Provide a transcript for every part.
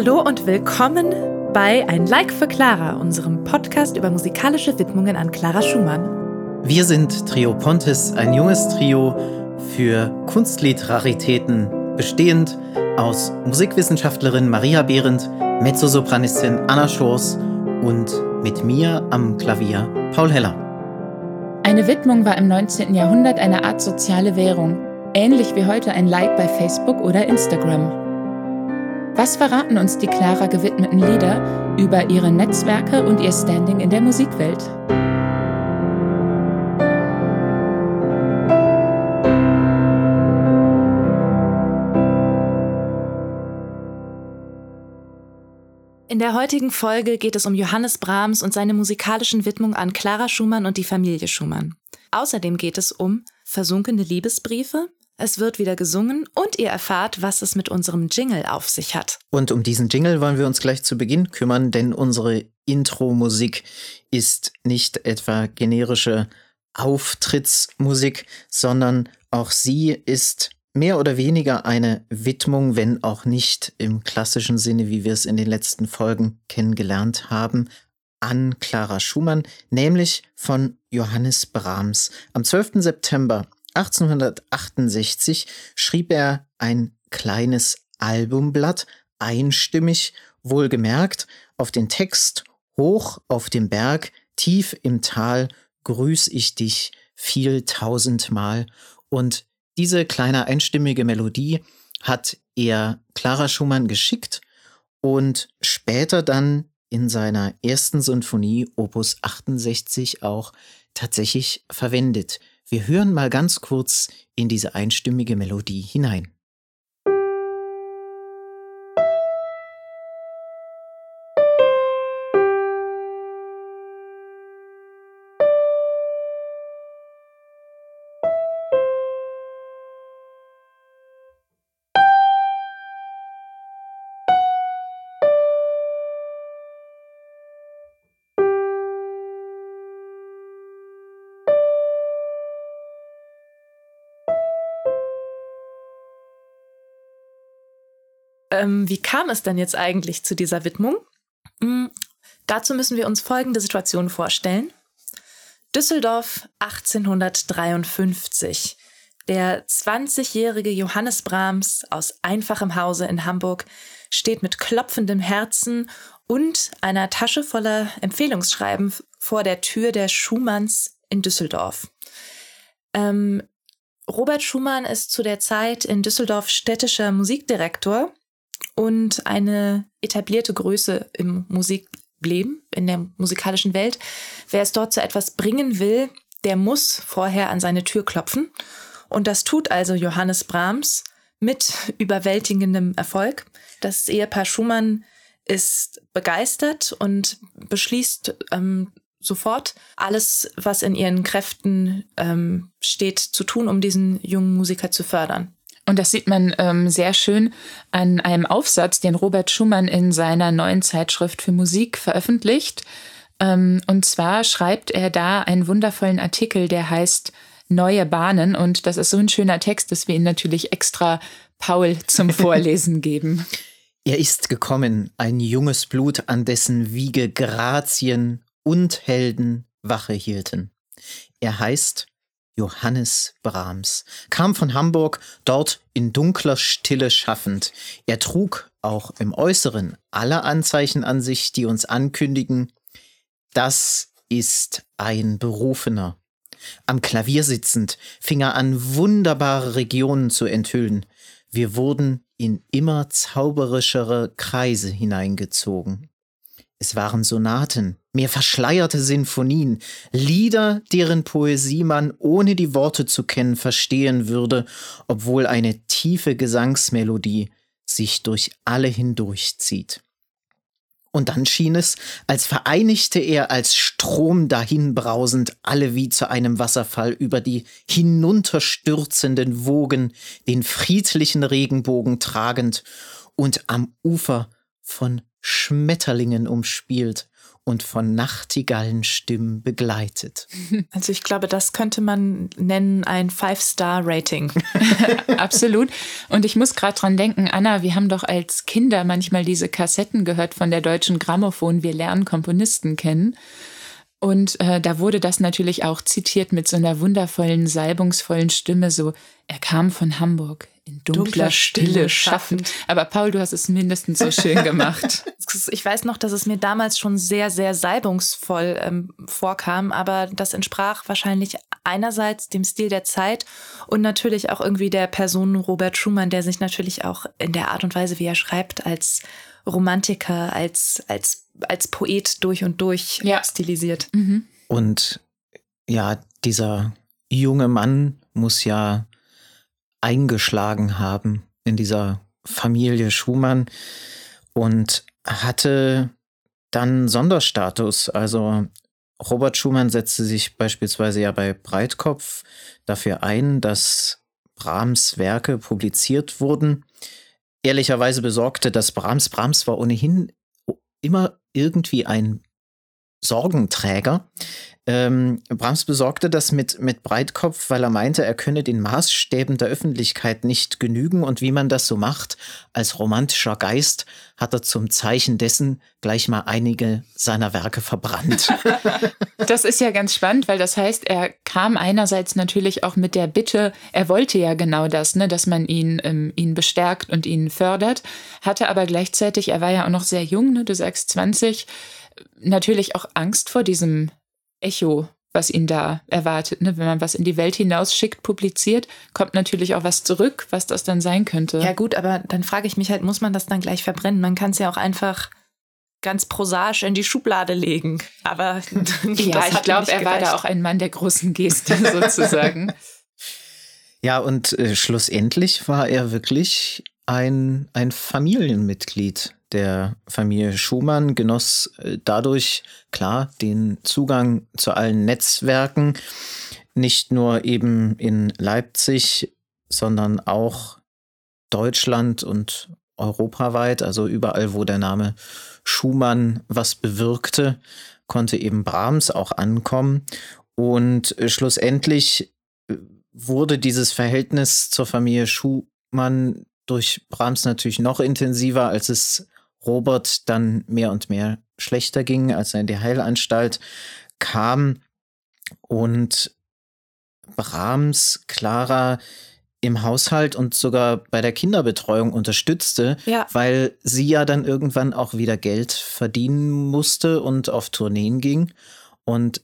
Hallo und willkommen bei Ein Like für Clara, unserem Podcast über musikalische Widmungen an Clara Schumann. Wir sind Trio Pontes, ein junges Trio für Kunstlied-Raritäten, bestehend aus Musikwissenschaftlerin Maria Behrendt, Mezzosopranistin Anna Schors und mit mir am Klavier Paul Heller. Eine Widmung war im 19. Jahrhundert eine Art soziale Währung, ähnlich wie heute ein Like bei Facebook oder Instagram. Was verraten uns die Clara gewidmeten Lieder über ihre Netzwerke und ihr Standing in der Musikwelt? In der heutigen Folge geht es um Johannes Brahms und seine musikalischen Widmungen an Clara Schumann und die Familie Schumann. Außerdem geht es um versunkene Liebesbriefe, es wird wieder gesungen und ihr erfahrt, was es mit unserem Jingle auf sich hat. Und um diesen Jingle wollen wir uns gleich zu Beginn kümmern, denn unsere Intro-Musik ist nicht etwa generische Auftrittsmusik, sondern auch sie ist mehr oder weniger eine Widmung, wenn auch nicht im klassischen Sinne, wie wir es in den letzten Folgen kennengelernt haben, an Clara Schumann, nämlich von Johannes Brahms. Am 12. September 1868 schrieb er ein kleines Albumblatt, einstimmig, wohlgemerkt, auf den Text Hoch auf dem Berg, tief im Tal, grüß ich dich viel tausendmal. Und diese kleine einstimmige Melodie hat er Clara Schumann geschickt und später dann in seiner ersten Sinfonie Opus 68 auch tatsächlich verwendet. Wir hören mal ganz kurz in diese einstimmige Melodie hinein. Ähm, wie kam es denn jetzt eigentlich zu dieser Widmung? Mhm. Dazu müssen wir uns folgende Situation vorstellen. Düsseldorf 1853. Der 20-jährige Johannes Brahms aus einfachem Hause in Hamburg steht mit klopfendem Herzen und einer Tasche voller Empfehlungsschreiben vor der Tür der Schumanns in Düsseldorf. Ähm, Robert Schumann ist zu der Zeit in Düsseldorf städtischer Musikdirektor und eine etablierte Größe im Musikleben, in der musikalischen Welt. Wer es dort zu etwas bringen will, der muss vorher an seine Tür klopfen. Und das tut also Johannes Brahms mit überwältigendem Erfolg. Das Ehepaar Schumann ist begeistert und beschließt ähm, sofort alles, was in ihren Kräften ähm, steht, zu tun, um diesen jungen Musiker zu fördern. Und das sieht man ähm, sehr schön an einem Aufsatz, den Robert Schumann in seiner neuen Zeitschrift für Musik veröffentlicht. Ähm, und zwar schreibt er da einen wundervollen Artikel, der heißt Neue Bahnen. Und das ist so ein schöner Text, dass wir ihn natürlich extra Paul zum Vorlesen geben. Er ist gekommen, ein junges Blut, an dessen Wiege Grazien und Helden Wache hielten. Er heißt Johannes Brahms, kam von Hamburg, dort in dunkler Stille schaffend. Er trug auch im Äußeren alle Anzeichen an sich, die uns ankündigen, das ist ein Berufener. Am Klavier sitzend fing er an, wunderbare Regionen zu enthüllen. Wir wurden in immer zauberischere Kreise hineingezogen. Es waren Sonaten, mehr verschleierte Sinfonien, Lieder, deren Poesie man ohne die Worte zu kennen verstehen würde, obwohl eine tiefe Gesangsmelodie sich durch alle hindurchzieht. Und dann schien es, als vereinigte er als Strom dahinbrausend alle wie zu einem Wasserfall über die hinunterstürzenden Wogen, den friedlichen Regenbogen tragend und am Ufer von Schmetterlingen umspielt und von Nachtigallenstimmen begleitet. Also ich glaube, das könnte man nennen ein Five-Star-Rating. Absolut. Und ich muss gerade dran denken, Anna, wir haben doch als Kinder manchmal diese Kassetten gehört von der deutschen Grammophon. Wir lernen Komponisten kennen. Und äh, da wurde das natürlich auch zitiert mit so einer wundervollen, salbungsvollen Stimme, so, er kam von Hamburg, in dunkler, dunkler Stille schaffend. Aber Paul, du hast es mindestens so schön gemacht. ich weiß noch, dass es mir damals schon sehr, sehr salbungsvoll ähm, vorkam, aber das entsprach wahrscheinlich einerseits dem Stil der Zeit und natürlich auch irgendwie der Person Robert Schumann, der sich natürlich auch in der Art und Weise, wie er schreibt, als Romantiker, als, als, als Poet durch und durch ja. stilisiert. Mhm. Und ja, dieser junge Mann muss ja eingeschlagen haben in dieser Familie Schumann und hatte dann Sonderstatus. Also Robert Schumann setzte sich beispielsweise ja bei Breitkopf dafür ein, dass Brahms Werke publiziert wurden. Ehrlicherweise besorgte das Brahms. Brahms war ohnehin immer irgendwie ein Sorgenträger. Ähm, Brahms besorgte das mit, mit Breitkopf, weil er meinte, er könne den Maßstäben der Öffentlichkeit nicht genügen und wie man das so macht, als romantischer Geist hat er zum Zeichen dessen gleich mal einige seiner Werke verbrannt. Das ist ja ganz spannend, weil das heißt, er kam einerseits natürlich auch mit der Bitte, er wollte ja genau das, ne, dass man ihn, ähm, ihn bestärkt und ihn fördert, hatte aber gleichzeitig, er war ja auch noch sehr jung, ne, du sagst 20, natürlich auch Angst vor diesem Echo, was ihn da erwartet. Ne? Wenn man was in die Welt hinausschickt, publiziert, kommt natürlich auch was zurück, was das dann sein könnte. Ja gut, aber dann frage ich mich halt, muss man das dann gleich verbrennen? Man kann es ja auch einfach ganz prosaisch in die Schublade legen. Aber ja, ich glaube, er war da auch ein Mann der großen Geste sozusagen. Ja, und äh, schlussendlich war er wirklich ein, ein Familienmitglied der Familie Schumann, genoss äh, dadurch klar den Zugang zu allen Netzwerken, nicht nur eben in Leipzig, sondern auch Deutschland und europaweit, also überall, wo der Name Schumann was bewirkte, konnte eben Brahms auch ankommen. Und äh, schlussendlich äh, wurde dieses Verhältnis zur Familie Schumann durch Brahms natürlich noch intensiver, als es Robert dann mehr und mehr schlechter ging, als er in die Heilanstalt kam und Brahms Clara im Haushalt und sogar bei der Kinderbetreuung unterstützte, ja. weil sie ja dann irgendwann auch wieder Geld verdienen musste und auf Tourneen ging. Und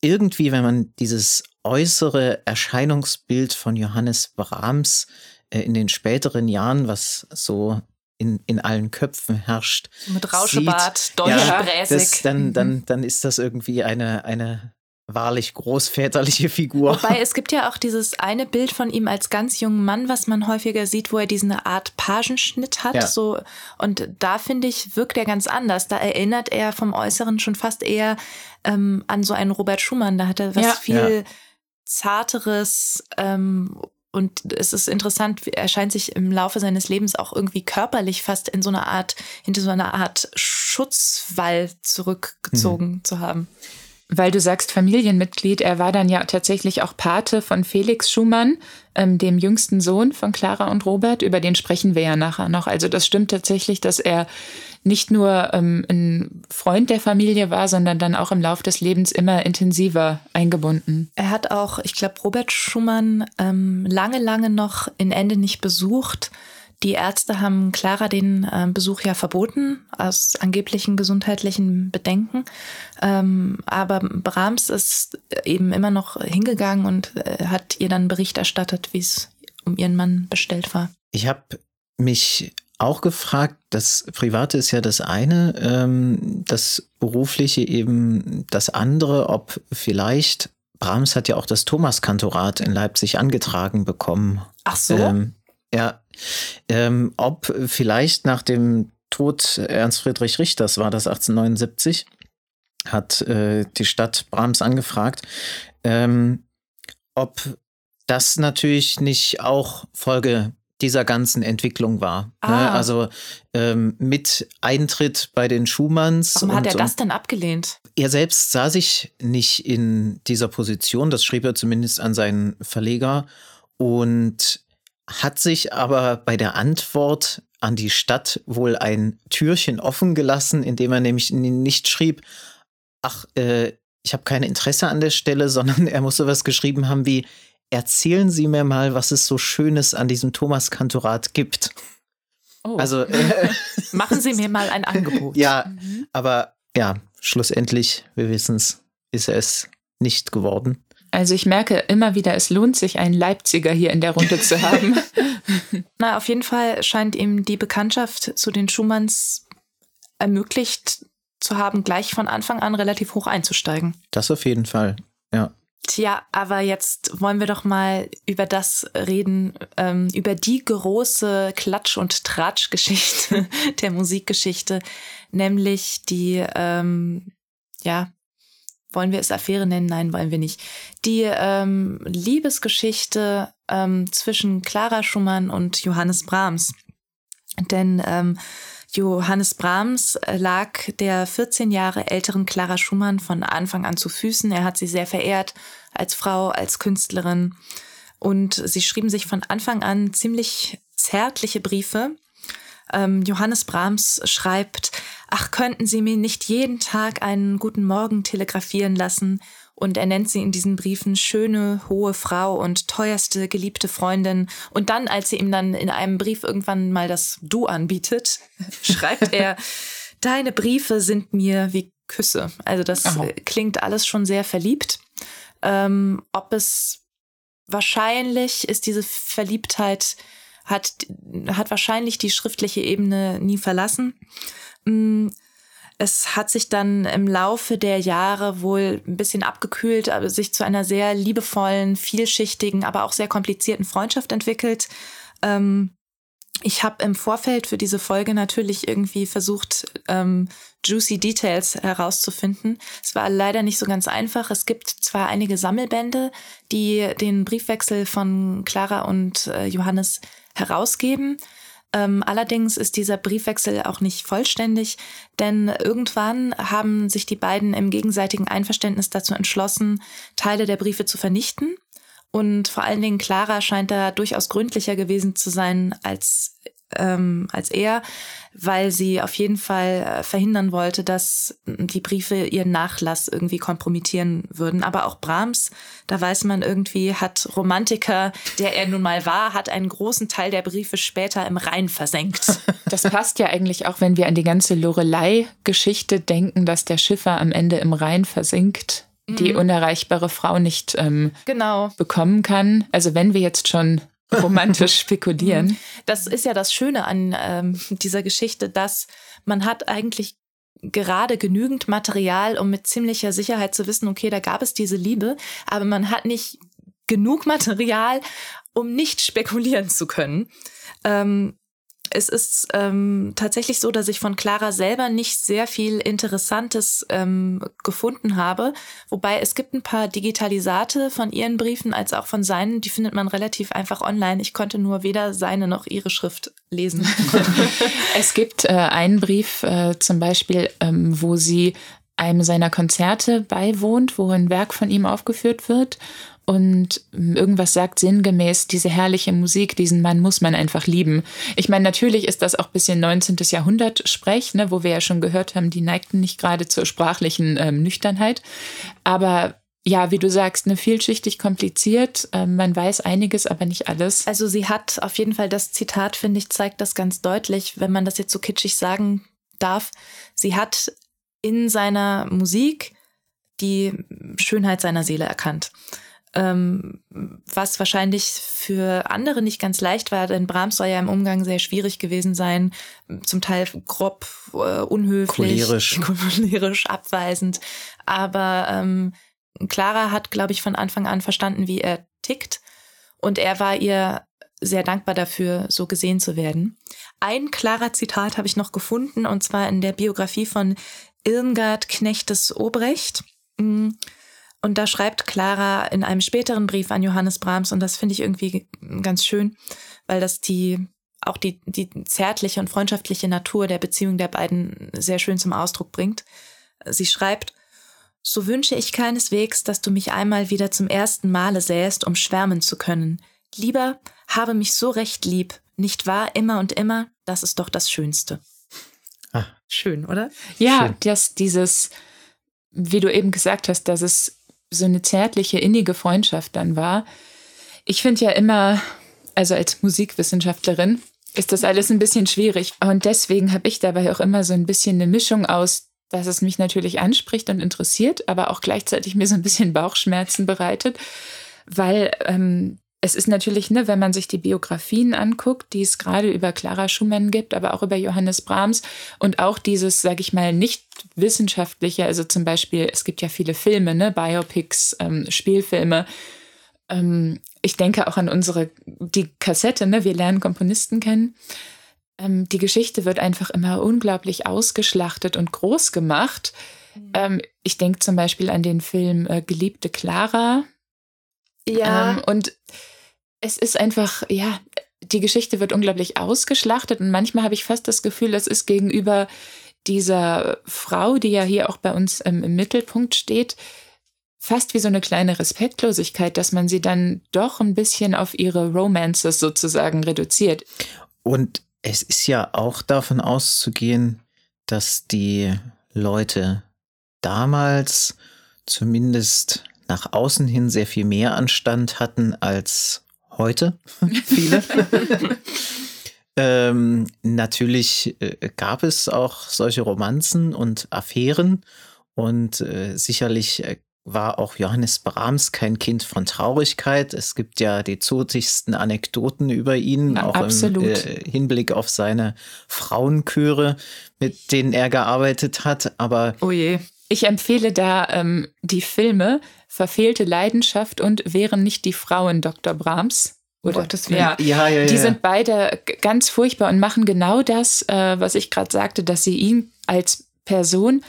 irgendwie, wenn man dieses äußere Erscheinungsbild von Johannes Brahms äh, in den späteren Jahren, was so in, in allen Köpfen herrscht. Mit Rauschebart, deutschbräsig. Ja, dann, dann, mhm. dann ist das irgendwie eine, eine wahrlich großväterliche Figur. Wobei es gibt ja auch dieses eine Bild von ihm als ganz jungen Mann, was man häufiger sieht, wo er diese Art Pagenschnitt hat. Ja. So, und da finde ich, wirkt er ganz anders. Da erinnert er vom Äußeren schon fast eher ähm, an so einen Robert Schumann. Da hat er was ja. viel ja. Zarteres, ähm, und es ist interessant, er scheint sich im Laufe seines Lebens auch irgendwie körperlich fast in so einer Art, hinter so einer Art Schutzwall zurückgezogen mhm. zu haben. Weil du sagst Familienmitglied, er war dann ja tatsächlich auch Pate von Felix Schumann, ähm, dem jüngsten Sohn von Clara und Robert. Über den sprechen wir ja nachher noch. Also das stimmt tatsächlich, dass er nicht nur ähm, ein Freund der Familie war, sondern dann auch im Lauf des Lebens immer intensiver eingebunden. Er hat auch, ich glaube, Robert Schumann ähm, lange, lange noch in Ende nicht besucht die Ärzte haben Clara den äh, Besuch ja verboten, aus angeblichen gesundheitlichen Bedenken. Ähm, aber Brahms ist eben immer noch hingegangen und äh, hat ihr dann Bericht erstattet, wie es um ihren Mann bestellt war. Ich habe mich auch gefragt, das Private ist ja das eine, ähm, das Berufliche eben das andere, ob vielleicht Brahms hat ja auch das Thomaskantorat in Leipzig angetragen bekommen. Ach so. Ähm, ja, ähm, ob vielleicht nach dem Tod Ernst Friedrich Richters war das 1879, hat äh, die Stadt Brahms angefragt, ähm, ob das natürlich nicht auch Folge dieser ganzen Entwicklung war. Ne? Ah. Also ähm, mit Eintritt bei den Schumanns. Warum hat und- er das denn abgelehnt? er selbst sah sich nicht in dieser Position, das schrieb er zumindest an seinen Verleger und hat sich aber bei der Antwort an die Stadt wohl ein Türchen offen gelassen, indem er nämlich nicht schrieb, ach, äh, ich habe kein Interesse an der Stelle, sondern er muss sowas geschrieben haben wie, erzählen Sie mir mal, was es so Schönes an diesem Thomas-Kantorat gibt. Oh. Also, äh, Machen Sie mir mal ein Angebot. ja, Mhm. aber ja, schlussendlich, wir wissen es, ist er es nicht geworden. Also ich merke immer wieder, es lohnt sich, einen Leipziger hier in der Runde zu haben. Na, auf jeden Fall scheint ihm die Bekanntschaft zu den Schumanns ermöglicht zu haben, gleich von Anfang an relativ hoch einzusteigen. Das auf jeden Fall. Ja. Tja, aber jetzt wollen wir doch mal über das reden, ähm, über die große Klatsch- und Tratsch-Geschichte der Musikgeschichte, nämlich die, ähm, ja, wollen wir es Affäre nennen? Nein, wollen wir nicht. Die ähm, Liebesgeschichte ähm, zwischen Clara Schumann und Johannes Brahms. Denn ähm, Johannes Brahms lag der 14 Jahre älteren Clara Schumann von Anfang an zu Füßen. Er hat sie sehr verehrt als Frau, als Künstlerin. Und sie schrieben sich von Anfang an ziemlich zärtliche Briefe. Ähm, Johannes Brahms schreibt, ach, könnten Sie mir nicht jeden Tag einen guten Morgen telegrafieren lassen? Und er nennt sie in diesen Briefen schöne, hohe Frau und teuerste, geliebte Freundin. Und dann, als sie ihm dann in einem Brief irgendwann mal das Du anbietet, schreibt er, deine Briefe sind mir wie Küsse. Also das Aha. klingt alles schon sehr verliebt. Ähm, ob es wahrscheinlich ist diese Verliebtheit hat, hat wahrscheinlich die schriftliche Ebene nie verlassen. Es hat sich dann im Laufe der Jahre wohl ein bisschen abgekühlt, aber sich zu einer sehr liebevollen, vielschichtigen, aber auch sehr komplizierten Freundschaft entwickelt. Ähm, ich habe im Vorfeld für diese Folge natürlich irgendwie versucht, ähm, juicy Details herauszufinden. Es war leider nicht so ganz einfach. Es gibt zwar einige Sammelbände, die den Briefwechsel von Clara und äh, Johannes herausgeben. Ähm, allerdings ist dieser Briefwechsel auch nicht vollständig, denn irgendwann haben sich die beiden im gegenseitigen Einverständnis dazu entschlossen, Teile der Briefe zu vernichten. Und vor allen Dingen Clara scheint da durchaus gründlicher gewesen zu sein als, ähm, als er, weil sie auf jeden Fall äh, verhindern wollte, dass die Briefe ihren Nachlass irgendwie kompromittieren würden. Aber auch Brahms, da weiß man irgendwie, hat Romantiker, der er nun mal war, hat einen großen Teil der Briefe später im Rhein versenkt. Das passt ja eigentlich auch, wenn wir an die ganze Lorelei-Geschichte denken, dass der Schiffer am Ende im Rhein versinkt, die unerreichbare Frau nicht ähm, genau. bekommen kann. Also wenn wir jetzt schon romantisch spekulieren. Das ist ja das Schöne an ähm, dieser Geschichte, dass man hat eigentlich gerade genügend Material, um mit ziemlicher Sicherheit zu wissen, okay, da gab es diese Liebe, aber man hat nicht genug Material, um nicht spekulieren zu können. Ähm, es ist ähm, tatsächlich so, dass ich von Clara selber nicht sehr viel Interessantes ähm, gefunden habe. Wobei es gibt ein paar Digitalisate von ihren Briefen als auch von seinen. Die findet man relativ einfach online. Ich konnte nur weder seine noch ihre Schrift lesen. Es gibt äh, einen Brief äh, zum Beispiel, ähm, wo sie einem seiner Konzerte beiwohnt, wo ein Werk von ihm aufgeführt wird und irgendwas sagt sinngemäß, diese herrliche Musik, diesen Mann muss man einfach lieben. Ich meine, natürlich ist das auch ein bisschen 19. Jahrhundert Sprech, ne, wo wir ja schon gehört haben, die neigten nicht gerade zur sprachlichen ähm, Nüchternheit. Aber ja, wie du sagst, ne, vielschichtig kompliziert. Ähm, man weiß einiges, aber nicht alles. Also sie hat auf jeden Fall das Zitat, finde ich, zeigt das ganz deutlich, wenn man das jetzt so kitschig sagen darf. Sie hat in seiner Musik die Schönheit seiner Seele erkannt. Ähm, was wahrscheinlich für andere nicht ganz leicht war, denn Brahms soll ja im Umgang sehr schwierig gewesen sein, zum Teil grob, äh, unhöflich, Cholerisch. cholerisch, abweisend. Aber ähm, Clara hat, glaube ich, von Anfang an verstanden, wie er tickt. Und er war ihr sehr dankbar dafür, so gesehen zu werden. Ein klarer Zitat habe ich noch gefunden, und zwar in der Biografie von Irmgard Knechtes Obrecht. Mm, Und da schreibt Clara in einem späteren Brief an Johannes Brahms, und das finde ich irgendwie ganz schön, weil das die auch die, die zärtliche und freundschaftliche Natur der Beziehung der beiden sehr schön zum Ausdruck bringt. Sie schreibt, so wünsche ich keineswegs, dass du mich einmal wieder zum ersten Male sähst, um schwärmen zu können. Lieber habe mich so recht lieb, nicht wahr, immer und immer, das ist doch das Schönste. Ah. Schön, oder? Ja, Schön. dass dieses, wie du eben gesagt hast, dass es so eine zärtliche, innige Freundschaft dann war. Ich finde ja immer, also als Musikwissenschaftlerin, ist das alles ein bisschen schwierig. Und deswegen habe ich dabei auch immer so ein bisschen eine Mischung aus, dass es mich natürlich anspricht und interessiert, aber auch gleichzeitig mir so ein bisschen Bauchschmerzen bereitet, weil ähm, es ist natürlich, ne, wenn man sich die Biografien anguckt, die es gerade über Clara Schumann gibt, aber auch über Johannes Brahms und auch dieses, sage ich mal, nicht wissenschaftliche, also zum Beispiel, es gibt ja viele Filme, ne, Biopics, ähm, Spielfilme, ähm, ich denke auch an unsere, die Kassette, ne? wir lernen Komponisten kennen. Ähm, die Geschichte wird einfach immer unglaublich ausgeschlachtet und groß gemacht. Mhm. Ähm, ich denke zum Beispiel an den Film äh, Geliebte Clara. Ja. Ähm, und es ist einfach, ja, die Geschichte wird unglaublich ausgeschlachtet und manchmal habe ich fast das Gefühl, das ist gegenüber dieser Frau, die ja hier auch bei uns ähm, im Mittelpunkt steht, fast wie so eine kleine Respektlosigkeit, dass man sie dann doch ein bisschen auf ihre Romances sozusagen reduziert. Und es ist ja auch davon auszugehen, dass die Leute damals zumindest nach außen hin sehr viel mehr Anstand hatten als heute viele. ähm, natürlich äh, gab es auch solche Romanzen und Affären und äh, sicherlich äh, war auch Johannes Brahms kein Kind von Traurigkeit. Es gibt ja die zotigsten Anekdoten über ihn, ja, auch absolut. im äh, Hinblick auf seine Frauenchöre, mit denen er gearbeitet hat. Aber oh je. Ich empfehle da ähm, die Filme Verfehlte Leidenschaft und Wären nicht die Frauen Dr. Brahms. Oder, oh Gottes ja, ja, ja, die ja. sind beide ganz furchtbar und machen genau das, äh, was ich gerade sagte, dass sie ihn als Person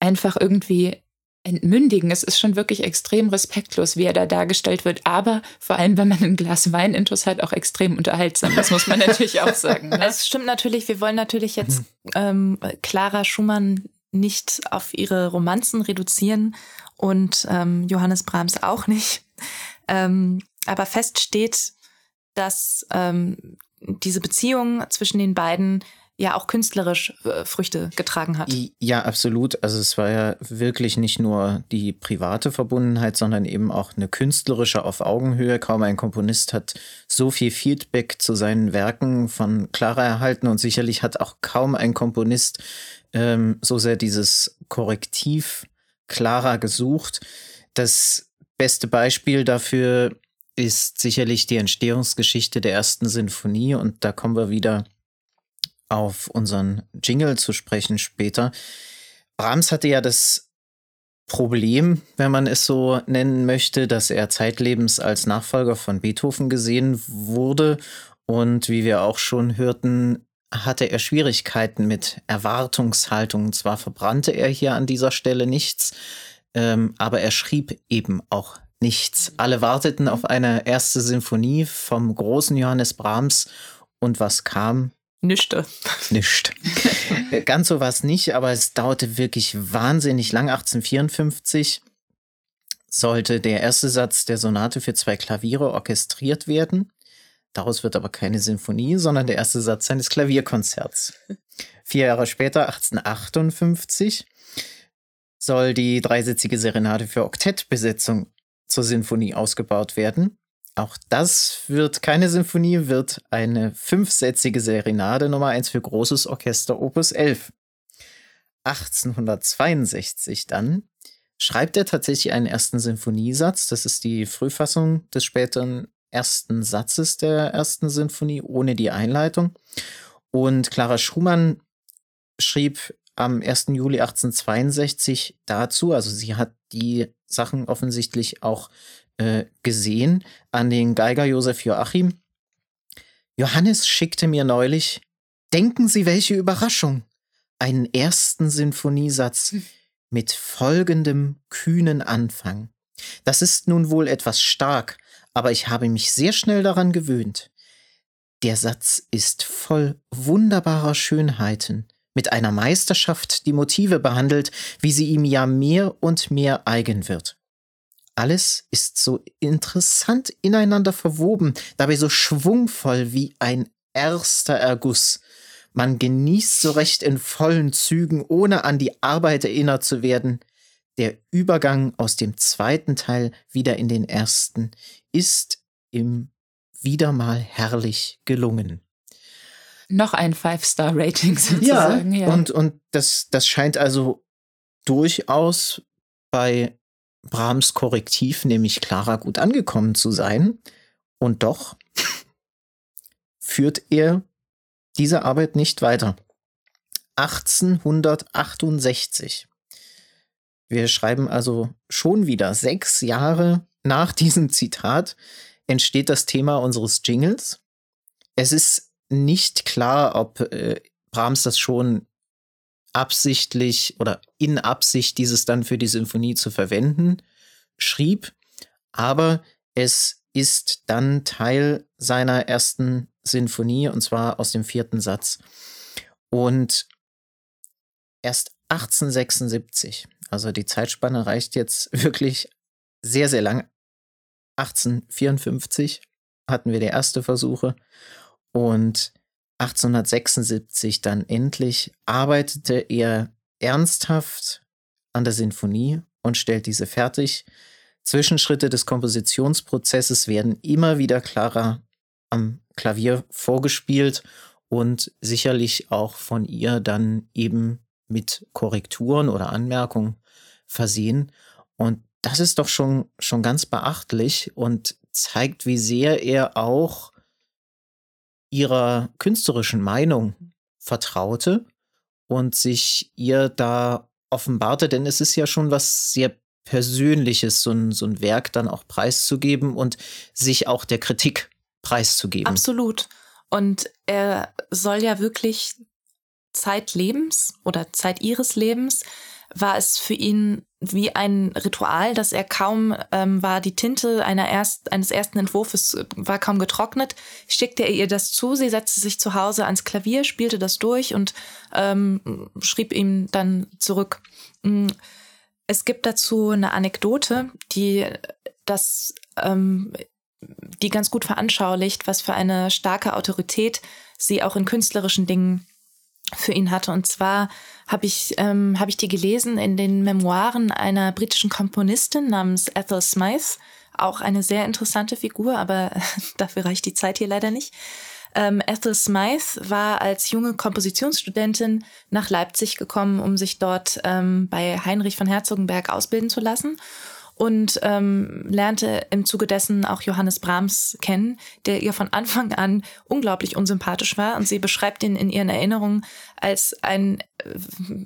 einfach irgendwie entmündigen. Es ist schon wirklich extrem respektlos, wie er da dargestellt wird. Aber vor allem, wenn man ein Glas Wein intus hat, auch extrem unterhaltsam. Das muss man natürlich auch sagen. Ne? Das stimmt natürlich. Wir wollen natürlich jetzt ähm, Clara Schumann nicht auf ihre Romanzen reduzieren und ähm, Johannes Brahms auch nicht. Ähm, aber fest steht, dass ähm, diese Beziehung zwischen den beiden ja auch künstlerisch äh, Früchte getragen hat. Ja, absolut. Also es war ja wirklich nicht nur die private Verbundenheit, sondern eben auch eine künstlerische auf Augenhöhe. Kaum ein Komponist hat so viel Feedback zu seinen Werken von Clara erhalten und sicherlich hat auch kaum ein Komponist ähm, so sehr dieses Korrektiv Clara gesucht. Das beste Beispiel dafür ist sicherlich die Entstehungsgeschichte der ersten Sinfonie und da kommen wir wieder auf unseren Jingle zu sprechen später. Brahms hatte ja das Problem, wenn man es so nennen möchte, dass er zeitlebens als Nachfolger von Beethoven gesehen wurde. Und wie wir auch schon hörten, hatte er Schwierigkeiten mit Erwartungshaltung. Zwar verbrannte er hier an dieser Stelle nichts, ähm, aber er schrieb eben auch nichts. Alle warteten auf eine erste Sinfonie vom großen Johannes Brahms. Und was kam? Nüchte. Nicht. Ganz so war es nicht, aber es dauerte wirklich wahnsinnig lang. 1854 sollte der erste Satz der Sonate für zwei Klaviere orchestriert werden. Daraus wird aber keine Sinfonie, sondern der erste Satz seines Klavierkonzerts. Vier Jahre später, 1858, soll die dreisitzige Serenade für Oktettbesetzung zur Sinfonie ausgebaut werden. Auch das wird keine Sinfonie, wird eine fünfsätzige Serenade Nummer 1 für großes Orchester Opus 11. 1862 dann schreibt er tatsächlich einen ersten Sinfoniesatz. Das ist die Frühfassung des späteren ersten Satzes der ersten Sinfonie ohne die Einleitung. Und Clara Schumann schrieb am 1. Juli 1862 dazu, also sie hat die Sachen offensichtlich auch äh, gesehen an den Geiger Josef Joachim. Johannes schickte mir neulich, denken Sie, welche Überraschung, einen ersten Sinfoniesatz mit folgendem kühnen Anfang. Das ist nun wohl etwas stark, aber ich habe mich sehr schnell daran gewöhnt. Der Satz ist voll wunderbarer Schönheiten, mit einer Meisterschaft die Motive behandelt, wie sie ihm ja mehr und mehr eigen wird. Alles ist so interessant ineinander verwoben, dabei so schwungvoll wie ein erster Erguss. Man genießt so recht in vollen Zügen, ohne an die Arbeit erinnert zu werden. Der Übergang aus dem zweiten Teil wieder in den ersten ist im wieder mal herrlich gelungen. Noch ein Five-Star-Rating sozusagen. Ja, ja. und, und das, das scheint also durchaus bei Brahms Korrektiv, nämlich Clara, gut angekommen zu sein. Und doch führt er diese Arbeit nicht weiter. 1868. Wir schreiben also schon wieder sechs Jahre nach diesem Zitat entsteht das Thema unseres Jingles. Es ist nicht klar, ob äh, Brahms das schon absichtlich oder in Absicht dieses dann für die Sinfonie zu verwenden schrieb, aber es ist dann Teil seiner ersten Sinfonie und zwar aus dem vierten Satz. Und erst 1876, also die Zeitspanne reicht jetzt wirklich sehr, sehr lang. 1854 hatten wir die erste Versuche und 1876 dann endlich arbeitete er ernsthaft an der Sinfonie und stellt diese fertig. Zwischenschritte des Kompositionsprozesses werden immer wieder klarer am Klavier vorgespielt und sicherlich auch von ihr dann eben mit Korrekturen oder Anmerkungen versehen. Und das ist doch schon, schon ganz beachtlich und zeigt, wie sehr er auch ihrer künstlerischen Meinung vertraute und sich ihr da offenbarte, denn es ist ja schon was sehr Persönliches, so ein, so ein Werk dann auch preiszugeben und sich auch der Kritik preiszugeben. Absolut. Und er soll ja wirklich zeitlebens oder Zeit ihres Lebens war es für ihn wie ein Ritual, dass er kaum ähm, war die Tinte erst, eines ersten Entwurfs war kaum getrocknet, schickte er ihr das zu, sie setzte sich zu Hause ans Klavier, spielte das durch und ähm, schrieb ihm dann zurück. Mm, es gibt dazu eine Anekdote, die das ähm, die ganz gut veranschaulicht, was für eine starke Autorität sie auch in künstlerischen Dingen für ihn hatte. Und zwar habe ich, ähm, hab ich die gelesen in den Memoiren einer britischen Komponistin namens Ethel Smythe. Auch eine sehr interessante Figur, aber dafür reicht die Zeit hier leider nicht. Ähm, Ethel Smythe war als junge Kompositionsstudentin nach Leipzig gekommen, um sich dort ähm, bei Heinrich von Herzogenberg ausbilden zu lassen und ähm, lernte im Zuge dessen auch Johannes Brahms kennen, der ihr von Anfang an unglaublich unsympathisch war. Und sie beschreibt ihn in ihren Erinnerungen als ein, äh,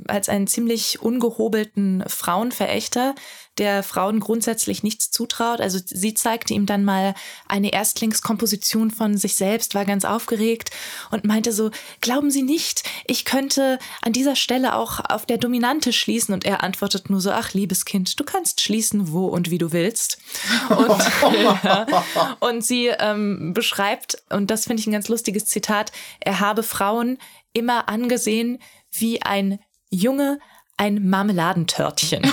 als einen ziemlich ungehobelten Frauenverächter, der Frauen grundsätzlich nichts zutraut. Also sie zeigte ihm dann mal eine Erstlingskomposition von sich selbst, war ganz aufgeregt und meinte so, glauben Sie nicht, ich könnte an dieser Stelle auch auf der Dominante schließen. Und er antwortet nur so, ach liebes Kind, du kannst schließen, wo und wie du willst. Und, und sie ähm, beschreibt, und das finde ich ein ganz lustiges Zitat, er habe Frauen immer angesehen wie ein Junge, ein Marmeladentörtchen.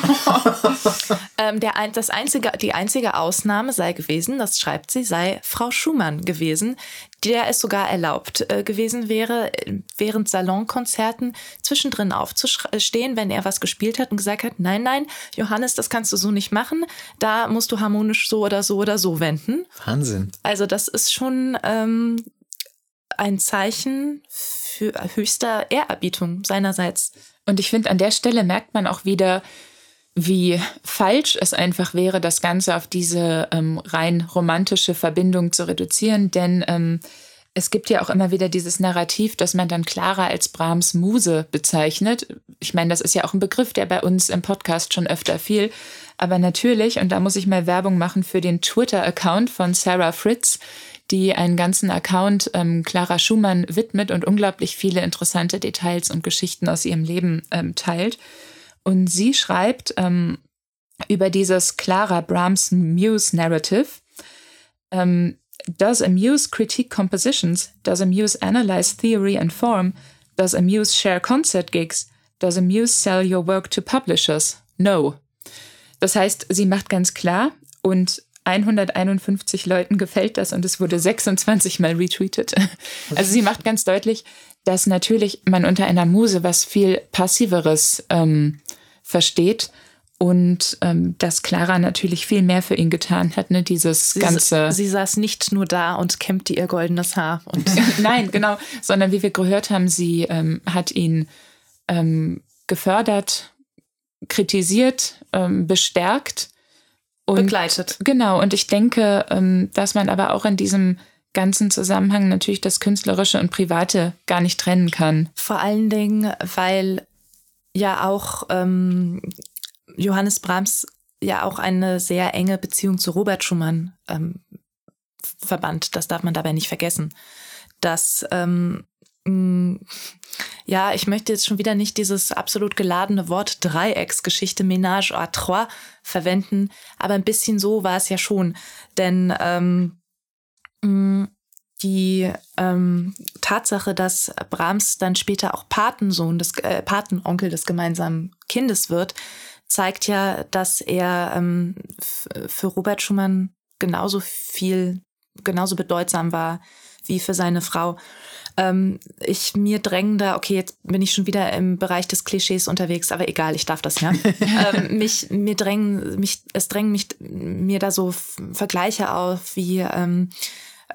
ähm, der, das einzige, die einzige Ausnahme sei gewesen, das schreibt sie, sei Frau Schumann gewesen, der es sogar erlaubt äh, gewesen wäre, während Salonkonzerten zwischendrin aufzustehen, wenn er was gespielt hat und gesagt hat, nein, nein, Johannes, das kannst du so nicht machen, da musst du harmonisch so oder so oder so wenden. Wahnsinn. Also das ist schon ähm, ein Zeichen für höchster Ehrerbietung seinerseits. Und ich finde, an der Stelle merkt man auch wieder, wie falsch es einfach wäre, das Ganze auf diese ähm, rein romantische Verbindung zu reduzieren. Denn ähm, es gibt ja auch immer wieder dieses Narrativ, dass man dann Clara als Brahms Muse bezeichnet. Ich meine, das ist ja auch ein Begriff, der bei uns im Podcast schon öfter fiel. Aber natürlich, und da muss ich mal Werbung machen für den Twitter-Account von Sarah Fritz, die einen ganzen Account ähm, Clara Schumann widmet und unglaublich viele interessante Details und Geschichten aus ihrem Leben ähm, teilt. Und sie schreibt, ähm, über dieses Clara Brahms Muse Narrative. Um, does a muse critique compositions? Does a muse analyze theory and form? Does a muse share concert gigs? Does a muse sell your work to publishers? No. Das heißt, sie macht ganz klar und 151 Leuten gefällt das und es wurde 26 mal retweetet. Also sie macht ganz deutlich, dass natürlich man unter einer Muse was viel passiveres ähm, versteht und ähm, dass Clara natürlich viel mehr für ihn getan hat, ne? Dieses sie, ganze. Sie saß nicht nur da und kämmte ihr goldenes Haar. Und Nein, genau, sondern wie wir gehört haben, sie ähm, hat ihn ähm, gefördert, kritisiert, ähm, bestärkt und begleitet. Genau, und ich denke, ähm, dass man aber auch in diesem ganzen Zusammenhang natürlich das Künstlerische und Private gar nicht trennen kann. Vor allen Dingen, weil ja auch ähm, Johannes Brahms ja auch eine sehr enge Beziehung zu Robert Schumann ähm, verband. Das darf man dabei nicht vergessen. Dass ähm, ja, ich möchte jetzt schon wieder nicht dieses absolut geladene Wort Dreiecksgeschichte, Ménage à trois verwenden, aber ein bisschen so war es ja schon. Denn ähm, die ähm, Tatsache, dass Brahms dann später auch Patensohn des äh, Patenonkel des gemeinsamen Kindes wird, zeigt ja, dass er ähm, für Robert Schumann genauso viel, genauso bedeutsam war wie für seine Frau. Ähm, ich mir drängen da, okay, jetzt bin ich schon wieder im Bereich des Klischees unterwegs, aber egal, ich darf das ja. ähm, mich, mir drängen, mich, es drängen mich mir da so Vergleiche auf wie ähm,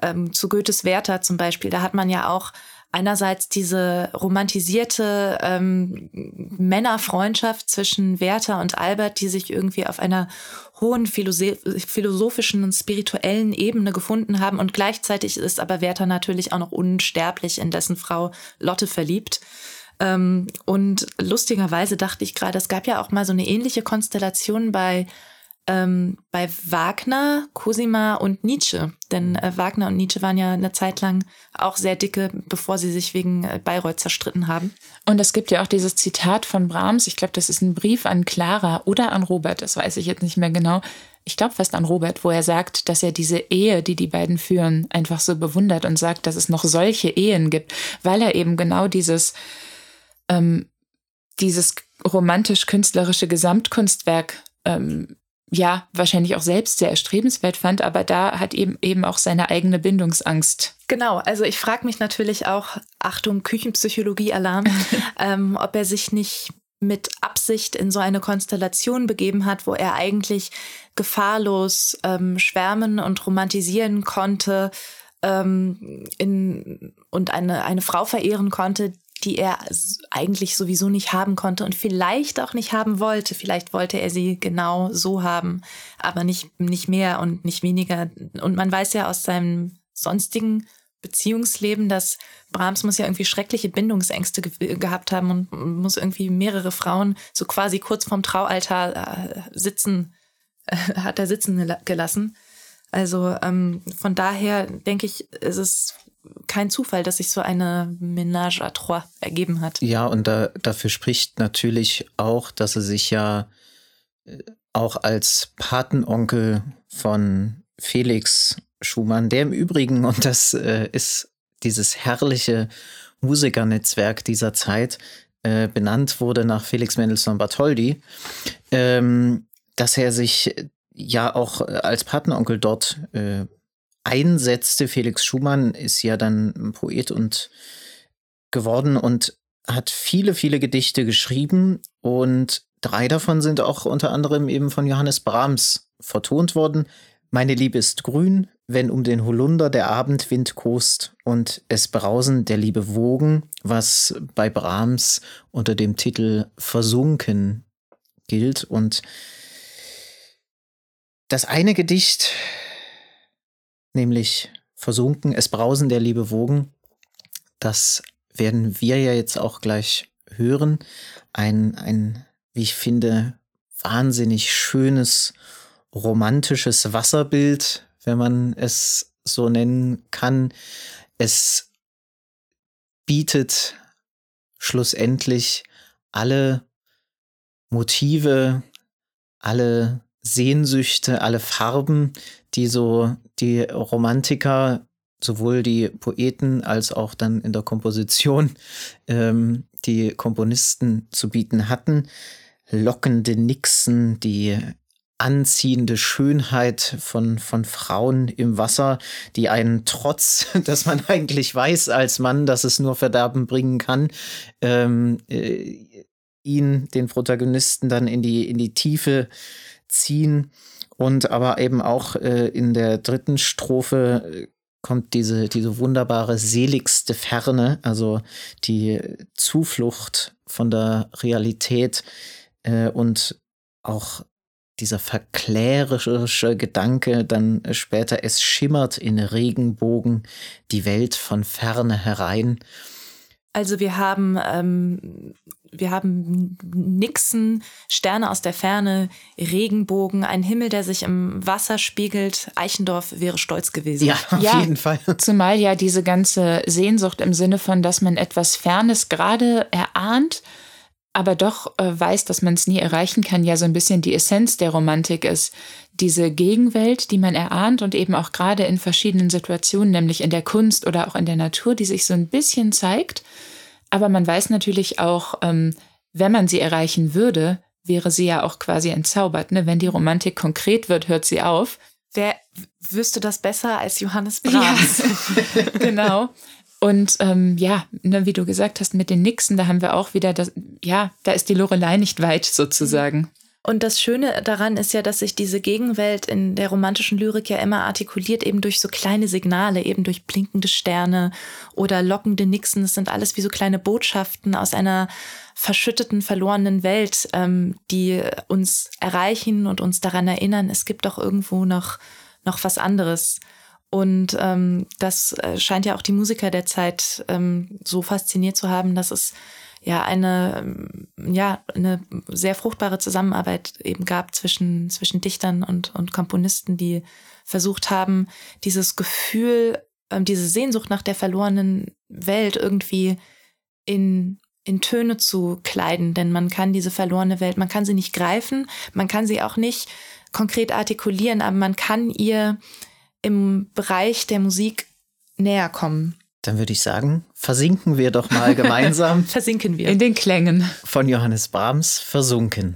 ähm, zu Goethes Werther zum Beispiel. Da hat man ja auch einerseits diese romantisierte ähm, Männerfreundschaft zwischen Werther und Albert, die sich irgendwie auf einer hohen philosophischen und spirituellen Ebene gefunden haben. Und gleichzeitig ist aber Werther natürlich auch noch unsterblich in dessen Frau Lotte verliebt. Ähm, und lustigerweise dachte ich gerade, es gab ja auch mal so eine ähnliche Konstellation bei ähm, bei Wagner, Cosima und Nietzsche. Denn äh, Wagner und Nietzsche waren ja eine Zeit lang auch sehr dicke, bevor sie sich wegen äh, Bayreuth zerstritten haben. Und es gibt ja auch dieses Zitat von Brahms, ich glaube, das ist ein Brief an Clara oder an Robert, das weiß ich jetzt nicht mehr genau. Ich glaube fast an Robert, wo er sagt, dass er diese Ehe, die die beiden führen, einfach so bewundert und sagt, dass es noch solche Ehen gibt, weil er eben genau dieses, ähm, dieses romantisch-künstlerische Gesamtkunstwerk ähm, ja, wahrscheinlich auch selbst sehr erstrebenswert fand, aber da hat eben eben auch seine eigene Bindungsangst. Genau, also ich frage mich natürlich auch, Achtung, Küchenpsychologie-Alarm, ähm, ob er sich nicht mit Absicht in so eine Konstellation begeben hat, wo er eigentlich gefahrlos ähm, schwärmen und romantisieren konnte ähm, in, und eine, eine Frau verehren konnte, die er eigentlich sowieso nicht haben konnte und vielleicht auch nicht haben wollte. Vielleicht wollte er sie genau so haben, aber nicht, nicht mehr und nicht weniger. Und man weiß ja aus seinem sonstigen Beziehungsleben, dass Brahms muss ja irgendwie schreckliche Bindungsängste ge gehabt haben und muss irgendwie mehrere Frauen so quasi kurz vorm Traualtar äh, sitzen, äh, hat er sitzen gelassen. Also ähm, von daher denke ich, ist es kein Zufall, dass sich so eine Ménage à trois ergeben hat. Ja, und da, dafür spricht natürlich auch, dass er sich ja äh, auch als Patenonkel von Felix Schumann, der im Übrigen, und das äh, ist dieses herrliche Musikernetzwerk dieser Zeit, äh, benannt wurde nach Felix Mendelssohn Bartholdy, ähm, dass er sich ja auch als Patenonkel dort äh, einsetzte. Felix Schumann ist ja dann Poet und geworden und hat viele, viele Gedichte geschrieben und drei davon sind auch unter anderem eben von Johannes Brahms vertont worden. Meine Liebe ist grün, wenn um den Holunder der Abendwind kost und es brausen der Liebe Wogen, was bei Brahms unter dem Titel Versunken gilt. Und das eine Gedicht nämlich versunken, es brausen der Liebe Wogen. Das werden wir ja jetzt auch gleich hören. Ein, ein, wie ich finde, wahnsinnig schönes, romantisches Wasserbild, wenn man es so nennen kann. Es bietet schlussendlich alle Motive, alle Sehnsüchte, alle Farben, die so die Romantiker, sowohl die Poeten als auch dann in der Komposition ähm, die Komponisten zu bieten hatten. Lockende Nixen, die anziehende Schönheit von, von Frauen im Wasser, die einen trotz, dass man eigentlich weiß als Mann, dass es nur Verderben bringen kann, ähm, äh, ihn, den Protagonisten, dann in die, in die Tiefe ziehen. Und aber eben auch äh, in der dritten Strophe äh, kommt diese, diese wunderbare seligste Ferne, also die Zuflucht von der Realität äh, und auch dieser verklärerische Gedanke dann später, es schimmert in Regenbogen die Welt von ferne herein. Also wir haben, ähm, wir haben Nixen, Sterne aus der Ferne, Regenbogen, ein Himmel, der sich im Wasser spiegelt. Eichendorf wäre stolz gewesen. Ja, auf ja, jeden Fall. Zumal ja diese ganze Sehnsucht im Sinne von, dass man etwas Fernes gerade erahnt, aber doch äh, weiß, dass man es nie erreichen kann, ja so ein bisschen die Essenz der Romantik ist. Diese Gegenwelt, die man erahnt und eben auch gerade in verschiedenen Situationen, nämlich in der Kunst oder auch in der Natur, die sich so ein bisschen zeigt. Aber man weiß natürlich auch, ähm, wenn man sie erreichen würde, wäre sie ja auch quasi entzaubert. Ne? Wenn die Romantik konkret wird, hört sie auf. Wer wüsste das besser als Johannes Brahms? Ja, genau. Und ähm, ja, ne, wie du gesagt hast, mit den Nixen, da haben wir auch wieder das, ja, da ist die Lorelei nicht weit sozusagen. Und das Schöne daran ist ja, dass sich diese Gegenwelt in der romantischen Lyrik ja immer artikuliert, eben durch so kleine Signale, eben durch blinkende Sterne oder lockende Nixen. Das sind alles wie so kleine Botschaften aus einer verschütteten, verlorenen Welt, ähm, die uns erreichen und uns daran erinnern, es gibt doch irgendwo noch, noch was anderes. Und ähm, das äh, scheint ja auch die Musiker der Zeit ähm, so fasziniert zu haben, dass es ja eine, ähm, ja, eine sehr fruchtbare Zusammenarbeit eben gab zwischen, zwischen Dichtern und, und Komponisten, die versucht haben, dieses Gefühl, ähm, diese Sehnsucht nach der verlorenen Welt irgendwie in, in Töne zu kleiden. Denn man kann diese verlorene Welt, man kann sie nicht greifen, man kann sie auch nicht konkret artikulieren, aber man kann ihr im Bereich der Musik näher kommen. Dann würde ich sagen, versinken wir doch mal gemeinsam. versinken wir. In den Klängen. Von Johannes Brahms, Versunken.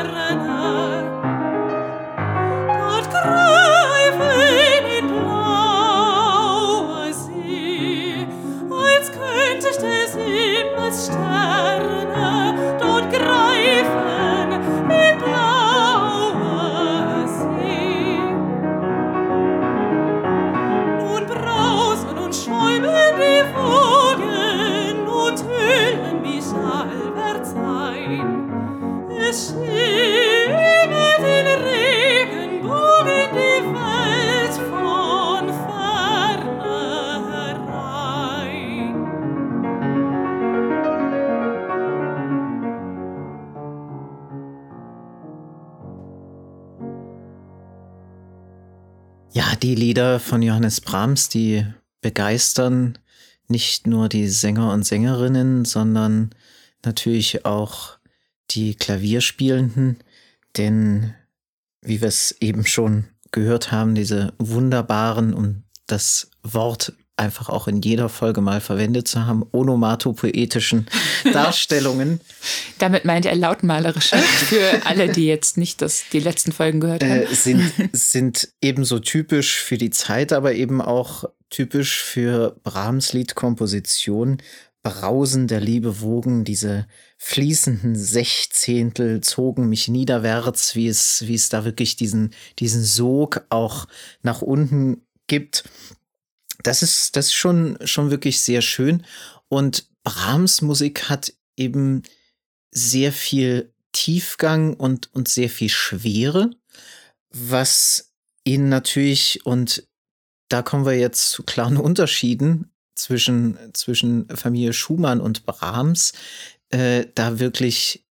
die Lieder von Johannes Brahms, die begeistern nicht nur die Sänger und Sängerinnen, sondern natürlich auch die Klavierspielenden, denn wie wir es eben schon gehört haben, diese wunderbaren, um das Wort einfach auch in jeder Folge mal verwendet zu haben, onomatopoetischen Darstellungen. Damit meint er lautmalerische, für alle, die jetzt nicht das, die letzten Folgen gehört haben. Äh, sind, sind ebenso typisch für die Zeit, aber eben auch typisch für Brahms Liedkomposition. Brausen der Liebe wogen, diese fließenden Sechzehntel zogen mich niederwärts, wie es, wie es da wirklich diesen, diesen Sog auch nach unten gibt das ist, das ist schon, schon wirklich sehr schön. Und Brahms Musik hat eben sehr viel Tiefgang und, und sehr viel Schwere, was ihn natürlich, und da kommen wir jetzt zu klaren Unterschieden zwischen, zwischen Familie Schumann und Brahms, äh, da wirklich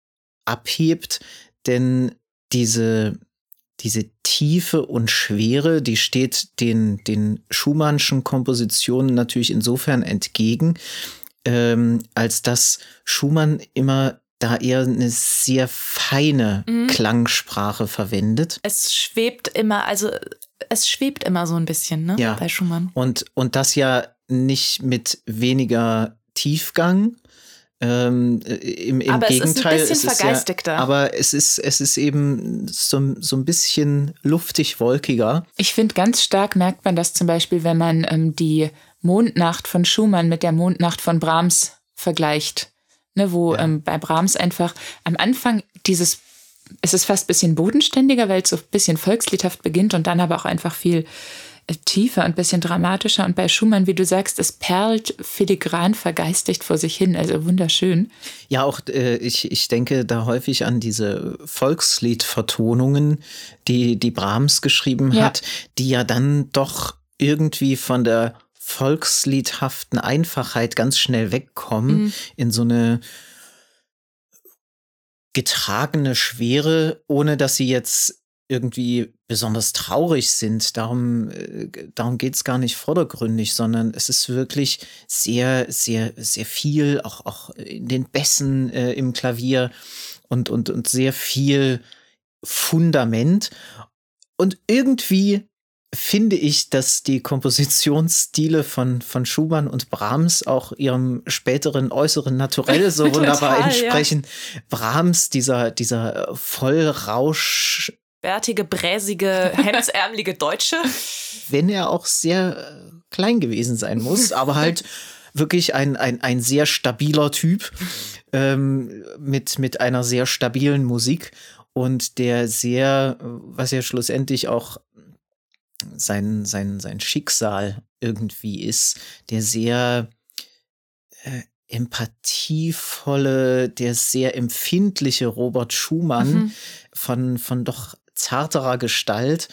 abhebt, denn diese, diese Tiefe und Schwere, die steht den, den Schumannschen Kompositionen natürlich insofern entgegen, ähm, als dass Schumann immer da eher eine sehr feine mhm. Klangsprache verwendet. Es schwebt immer, also es schwebt immer so ein bisschen, ne? Ja. Bei Schumann. Und, und das ja nicht mit weniger Tiefgang, ähm, im, im aber Gegenteil, es ist ein bisschen vergeistigter. Ja, aber es ist, es ist eben so, so ein bisschen luftig-wolkiger. Ich finde, ganz stark merkt man das zum Beispiel, wenn man ähm, die Mondnacht von Schumann mit der Mondnacht von Brahms vergleicht. Ne, wo ja. ähm, bei Brahms einfach am Anfang dieses, es ist fast ein bisschen bodenständiger, weil es so ein bisschen volksliedhaft beginnt und dann aber auch einfach viel tiefer und ein bisschen dramatischer. Und bei Schumann, wie du sagst, es perlt filigran vergeistigt vor sich hin. Also wunderschön. Ja, auch äh, ich, ich denke da häufig an diese Volksliedvertonungen, die, die Brahms geschrieben ja. hat, die ja dann doch irgendwie von der volksliedhaften Einfachheit ganz schnell wegkommen mhm. in so eine getragene Schwere, ohne dass sie jetzt irgendwie besonders traurig sind. Darum, äh, darum geht's gar nicht vordergründig, sondern es ist wirklich sehr, sehr, sehr viel, auch, auch in den Bässen äh, im Klavier und, und, und sehr viel Fundament. Und irgendwie finde ich, dass die Kompositionsstile von, von Schumann und Brahms auch ihrem späteren äußeren Naturell so wunderbar entsprechen. Ja. Brahms, dieser, dieser Vollrausch bärtige, bräsige, hemdsärmelige Deutsche. Wenn er auch sehr äh, klein gewesen sein muss, aber halt wirklich ein, ein, ein sehr stabiler Typ ähm, mit, mit einer sehr stabilen Musik und der sehr, was ja schlussendlich auch sein, sein, sein Schicksal irgendwie ist, der sehr äh, empathievolle, der sehr empfindliche Robert Schumann mhm. von, von doch zarterer Gestalt.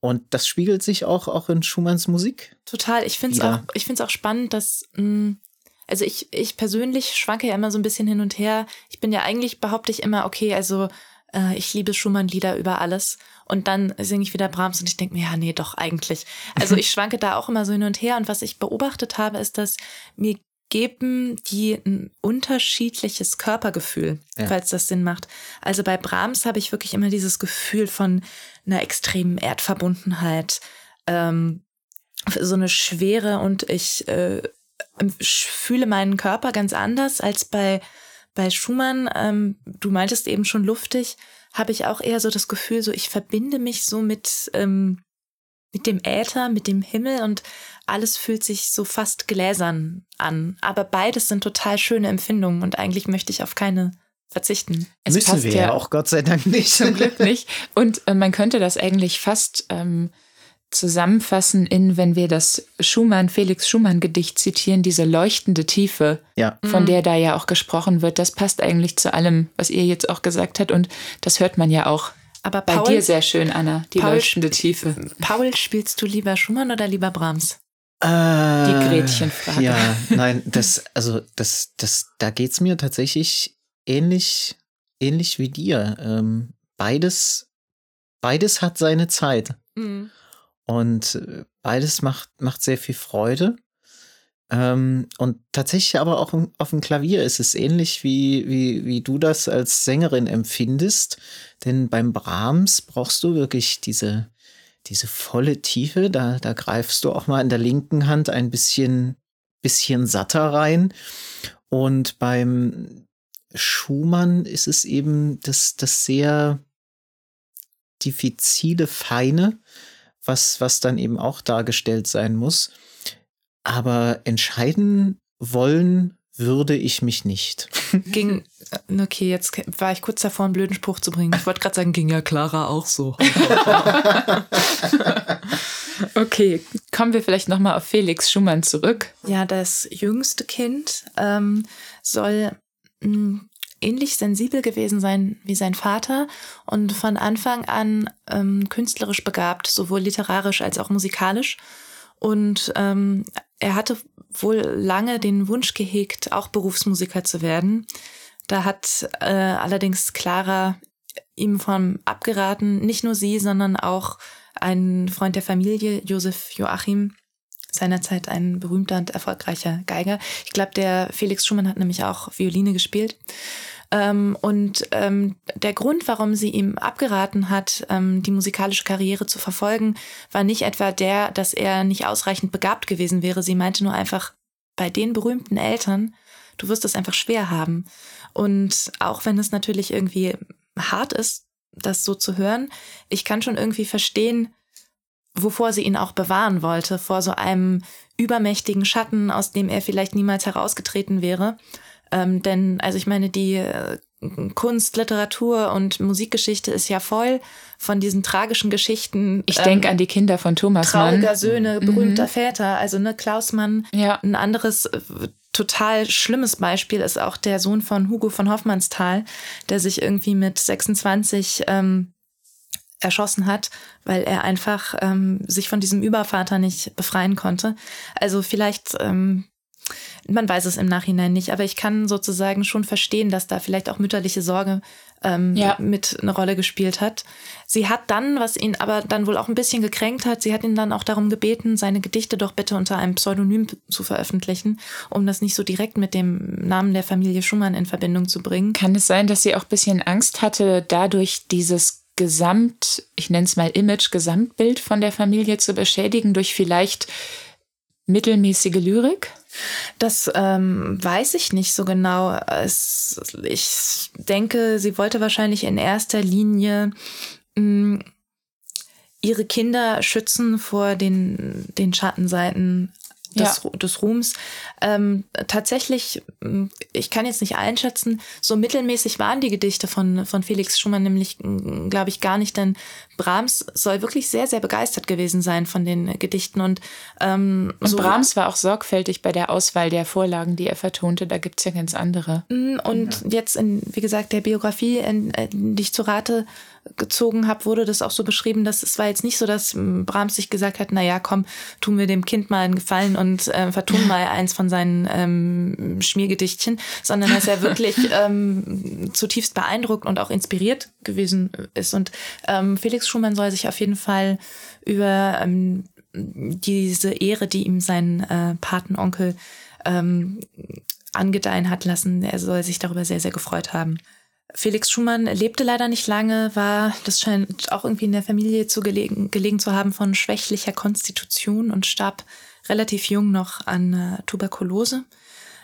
Und das spiegelt sich auch, auch in Schumanns Musik. Total. Ich finde es auch, ich find's auch spannend, dass, mh, mm, also ich, ich persönlich schwanke ja immer so ein bisschen hin und her. Ich bin ja eigentlich, behaupte ich immer, okay, also äh, ich liebe Schumann-Lieder über alles. Und dann singe ich wieder Brahms und ich denke mir, ja, nee, doch, eigentlich. Also ich schwanke da auch immer so hin und her. Und was ich beobachtet habe, ist, dass mir geben die ein unterschiedliches Körpergefühl, ja. falls das Sinn macht. Also bei Brahms habe ich wirklich immer dieses Gefühl von einer extremen Erdverbundenheit, ähm, so eine Schwere und ich äh, fühle meinen Körper ganz anders als bei bei Schumann. Ähm, du meintest eben schon luftig, habe ich auch eher so das Gefühl, so ich verbinde mich so mit ähm, mit dem Äther, mit dem Himmel und alles fühlt sich so fast gläsern an. Aber beides sind total schöne Empfindungen und eigentlich möchte ich auf keine verzichten. Es Müssen wir ja auch Gott sei Dank nicht. Zum Glück nicht. Und äh, man könnte das eigentlich fast ähm, zusammenfassen in, wenn wir das Schumann, Felix Schumann-Gedicht zitieren, diese leuchtende Tiefe, ja. von mhm. der da ja auch gesprochen wird, das passt eigentlich zu allem, was ihr jetzt auch gesagt habt. Und das hört man ja auch aber Paul, bei dir sehr schön, Anna, die Paul, leuchtende Tiefe. Paul, spielst du lieber Schumann oder lieber Brahms? Äh, die Gretchenfrage. Ja, nein, das, also, das, das, da geht's mir tatsächlich ähnlich, ähnlich wie dir. Ähm, beides, beides hat seine Zeit. Mhm. Und äh, beides macht, macht sehr viel Freude. Ähm, und tatsächlich aber auch auf dem Klavier ist es ähnlich, wie, wie, wie du das als Sängerin empfindest. Denn beim Brahms brauchst du wirklich diese, diese volle Tiefe, da, da greifst du auch mal in der linken Hand ein bisschen, bisschen satter rein. Und beim Schumann ist es eben das, das sehr diffizile, feine, was, was dann eben auch dargestellt sein muss. Aber entscheiden wollen würde ich mich nicht. Ging, äh, okay, jetzt war ich kurz davor, einen blöden Spruch zu bringen. Ich wollte gerade sagen, ging ja Clara auch so. okay, kommen wir vielleicht nochmal auf Felix Schumann zurück. Ja, das jüngste Kind ähm, soll mh, hm, ähnlich sensibel gewesen sein wie sein Vater und von Anfang an ähm, künstlerisch begabt, sowohl literarisch als auch musikalisch. Und ähm, er hatte wohl lange den Wunsch gehegt, auch Berufsmusiker zu werden. Da hat äh, allerdings Clara ihm von abgeraten, nicht nur sie, sondern auch ein Freund der Familie, Josef Joachim, seinerzeit ein berühmter und erfolgreicher Geiger. Ich glaube, der Felix Schumann hat nämlich auch Violine gespielt. Ähm, und ähm, der Grund, warum sie ihm abgeraten hat, ähm, die musikalische Karriere zu verfolgen, war nicht etwa der, dass er nicht ausreichend begabt gewesen wäre. Sie meinte nur einfach, bei den berühmten Eltern, du wirst es einfach schwer haben. Und auch wenn es natürlich irgendwie hart ist, das so zu hören, ich kann schon irgendwie verstehen, wovor sie ihn auch bewahren wollte, vor so einem übermächtigen Schatten, aus dem er vielleicht niemals herausgetreten wäre. Ähm, denn, also ich meine, die äh, Kunst, Literatur und Musikgeschichte ist ja voll von diesen tragischen Geschichten. Ich ähm, denke an die Kinder von Thomas trauriger Mann. Söhne, mhm. berühmter mhm. Väter. Also ne, Klaus Mann. Ja. Ein anderes äh, total schlimmes Beispiel ist auch der Sohn von Hugo von Hoffmannsthal, der sich irgendwie mit 26 ähm, erschossen hat, weil er einfach ähm, sich von diesem Übervater nicht befreien konnte. Also vielleicht ähm, man weiß es im Nachhinein nicht, aber ich kann sozusagen schon verstehen, dass da vielleicht auch mütterliche Sorge ähm, ja. mit eine Rolle gespielt hat. Sie hat dann, was ihn aber dann wohl auch ein bisschen gekränkt hat, sie hat ihn dann auch darum gebeten, seine Gedichte doch bitte unter einem Pseudonym zu veröffentlichen, um das nicht so direkt mit dem Namen der Familie Schumann in Verbindung zu bringen. Kann es sein, dass sie auch ein bisschen Angst hatte, dadurch dieses Gesamt, ich nenne es mal Image, Gesamtbild von der Familie zu beschädigen durch vielleicht mittelmäßige Lyrik? Das ähm, weiß ich nicht so genau. Es, ich denke, sie wollte wahrscheinlich in erster Linie mh, mm, ihre Kinder schützen vor den, den Schattenseiten des, ja. des Ruhms. Ähm, tatsächlich, hm, ich kann jetzt nicht einschätzen, so mittelmäßig waren die Gedichte von, von Felix Schumann nämlich, hm, glaube ich, gar nicht, denn Brahms soll wirklich sehr, sehr begeistert gewesen sein von den Gedichten. Und, ähm, und so Brahms war auch sorgfältig bei der Auswahl der Vorlagen, die er vertonte. Da gibt es ja ganz andere. Hm, und ja. jetzt in, wie gesagt, der Biografie, in, in, die ich zu Rate gezogen habe, wurde das auch so beschrieben, dass es war jetzt nicht so, dass Brahms sich gesagt hat, na ja, komm, tun wir dem Kind mal einen Gefallen und äh, vertun mal eins von seinen ähm, Schmiergedichtchen, sondern dass er wirklich ähm, zutiefst beeindruckt und auch inspiriert gewesen ist. Und ähm, Felix Schumann soll sich auf jeden Fall über ähm, diese Ehre, die ihm sein äh, Patenonkel ähm, angedeihen hat lassen, er soll sich darüber sehr, sehr gefreut haben. Felix Schumann lebte leider nicht lange, war, das scheint auch irgendwie in der Familie zu gelegen, gelegen zu haben, von schwächlicher Konstitution und starb relativ jung noch an äh, Tuberkulose.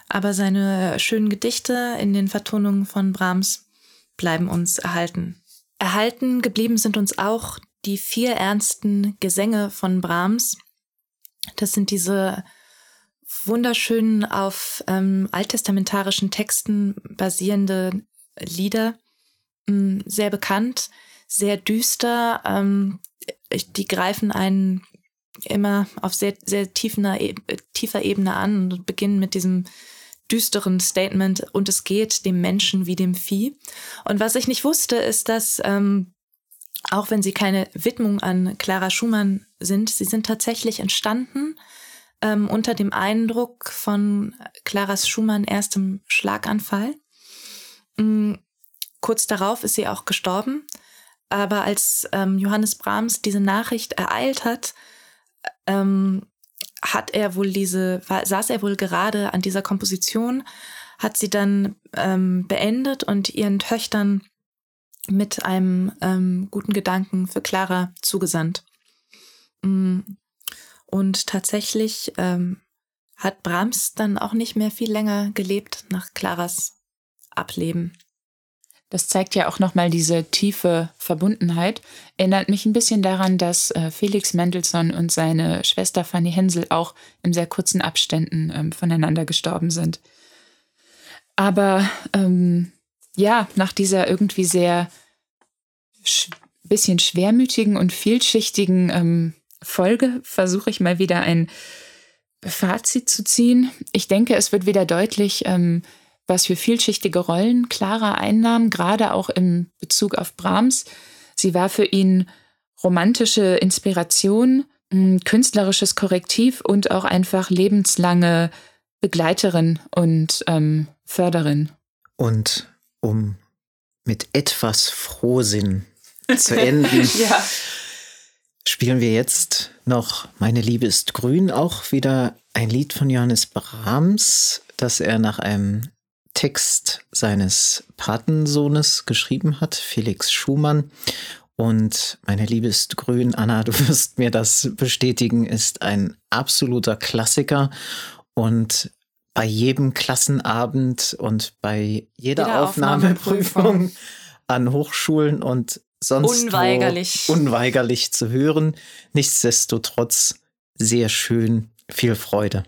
Aber seine schönen Gedichte in den Vertonungen von Brahms bleiben uns erhalten. Erhalten geblieben sind uns auch die vier ernsten Gesänge von Brahms. Das sind diese wunderschönen auf ähm, alttestamentarischen Texten basierende Lieder, mh, sehr bekannt, sehr düster. Ähm, die greifen einen immer auf sehr, sehr tiefer, tiefer Ebene an und beginnen mit diesem düsteren Statement und es geht dem Menschen wie dem Vieh. Und was ich nicht wusste, ist, dass ähm, auch wenn sie keine Widmung an Clara Schumann sind, sie sind tatsächlich entstanden ähm, unter dem Eindruck von Claras Schumann erstem Schlaganfall. Mhm. Kurz darauf ist sie auch gestorben. Aber als ähm, Johannes Brahms diese Nachricht ereilt hat, ähm, hat er wohl diese, saß er wohl gerade an dieser Komposition, hat sie dann ähm, beendet und ihren Töchtern mit einem ähm, guten Gedanken für Clara zugesandt. Mm. Und tatsächlich ähm, hat Brahms dann auch nicht mehr viel länger gelebt nach Claras Ableben. Das zeigt ja auch nochmal diese tiefe Verbundenheit. Erinnert mich ein bisschen daran, dass äh, Felix Mendelssohn und seine Schwester Fanny Hensel auch in sehr kurzen Abständen ähm, voneinander gestorben sind. Aber ähm, ja, nach dieser irgendwie sehr sch bisschen schwermütigen und vielschichtigen ähm, Folge versuche ich mal wieder ein Fazit zu ziehen. Ich denke, es wird wieder deutlich, ähm, was für vielschichtige Rollen Clara einnahm, gerade auch im Bezug auf Brahms. Sie war für ihn romantische Inspiration, künstlerisches Korrektiv und auch einfach lebenslange Begleiterin und ähm, Förderin. Und um mit etwas Frohsinn zu enden, ja. spielen wir jetzt noch Meine Liebe ist grün, auch wieder ein Lied von Johannes Brahms, das er nach einem Text seines Patensohnes geschrieben hat, Felix Schumann. Und meine Liebe ist grün, Anna, du wirst mir das bestätigen, ist ein absoluter Klassiker. Und bei jedem Klassenabend und bei jeder, jeder Aufnahmeprüfung an Hochschulen und sonst unweigerlich. unweigerlich zu hören. Nichtsdestotrotz sehr schön, viel Freude.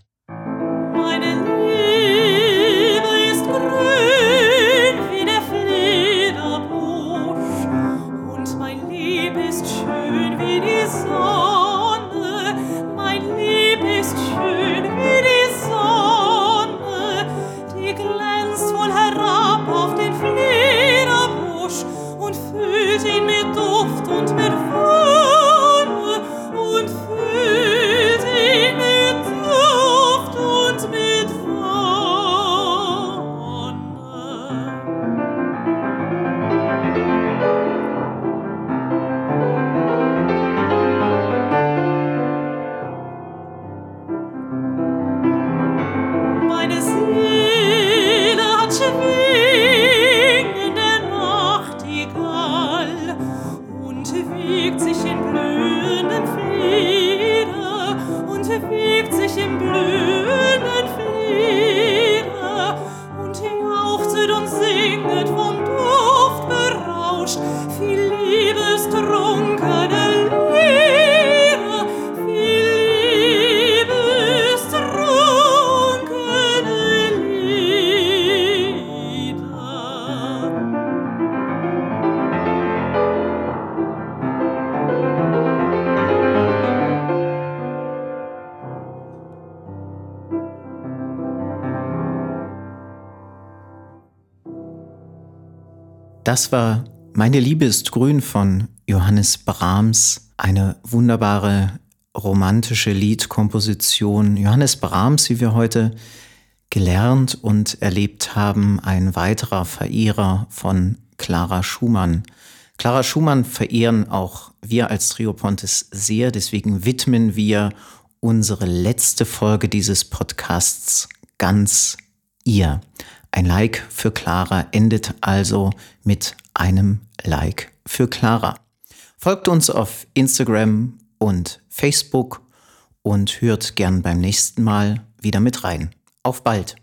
Das war Meine Liebe ist grün von Johannes Brahms, eine wunderbare romantische Liedkomposition. Johannes Brahms, wie wir heute gelernt und erlebt haben, ein weiterer Verehrer von Clara Schumann. Clara Schumann verehren auch wir als Trio Pontes sehr, deswegen widmen wir unsere letzte Folge dieses Podcasts ganz ihr. Ein Like für Clara endet also mit einem Like für Clara. Folgt uns auf Instagram und Facebook und hört gern beim nächsten Mal wieder mit rein. Auf bald!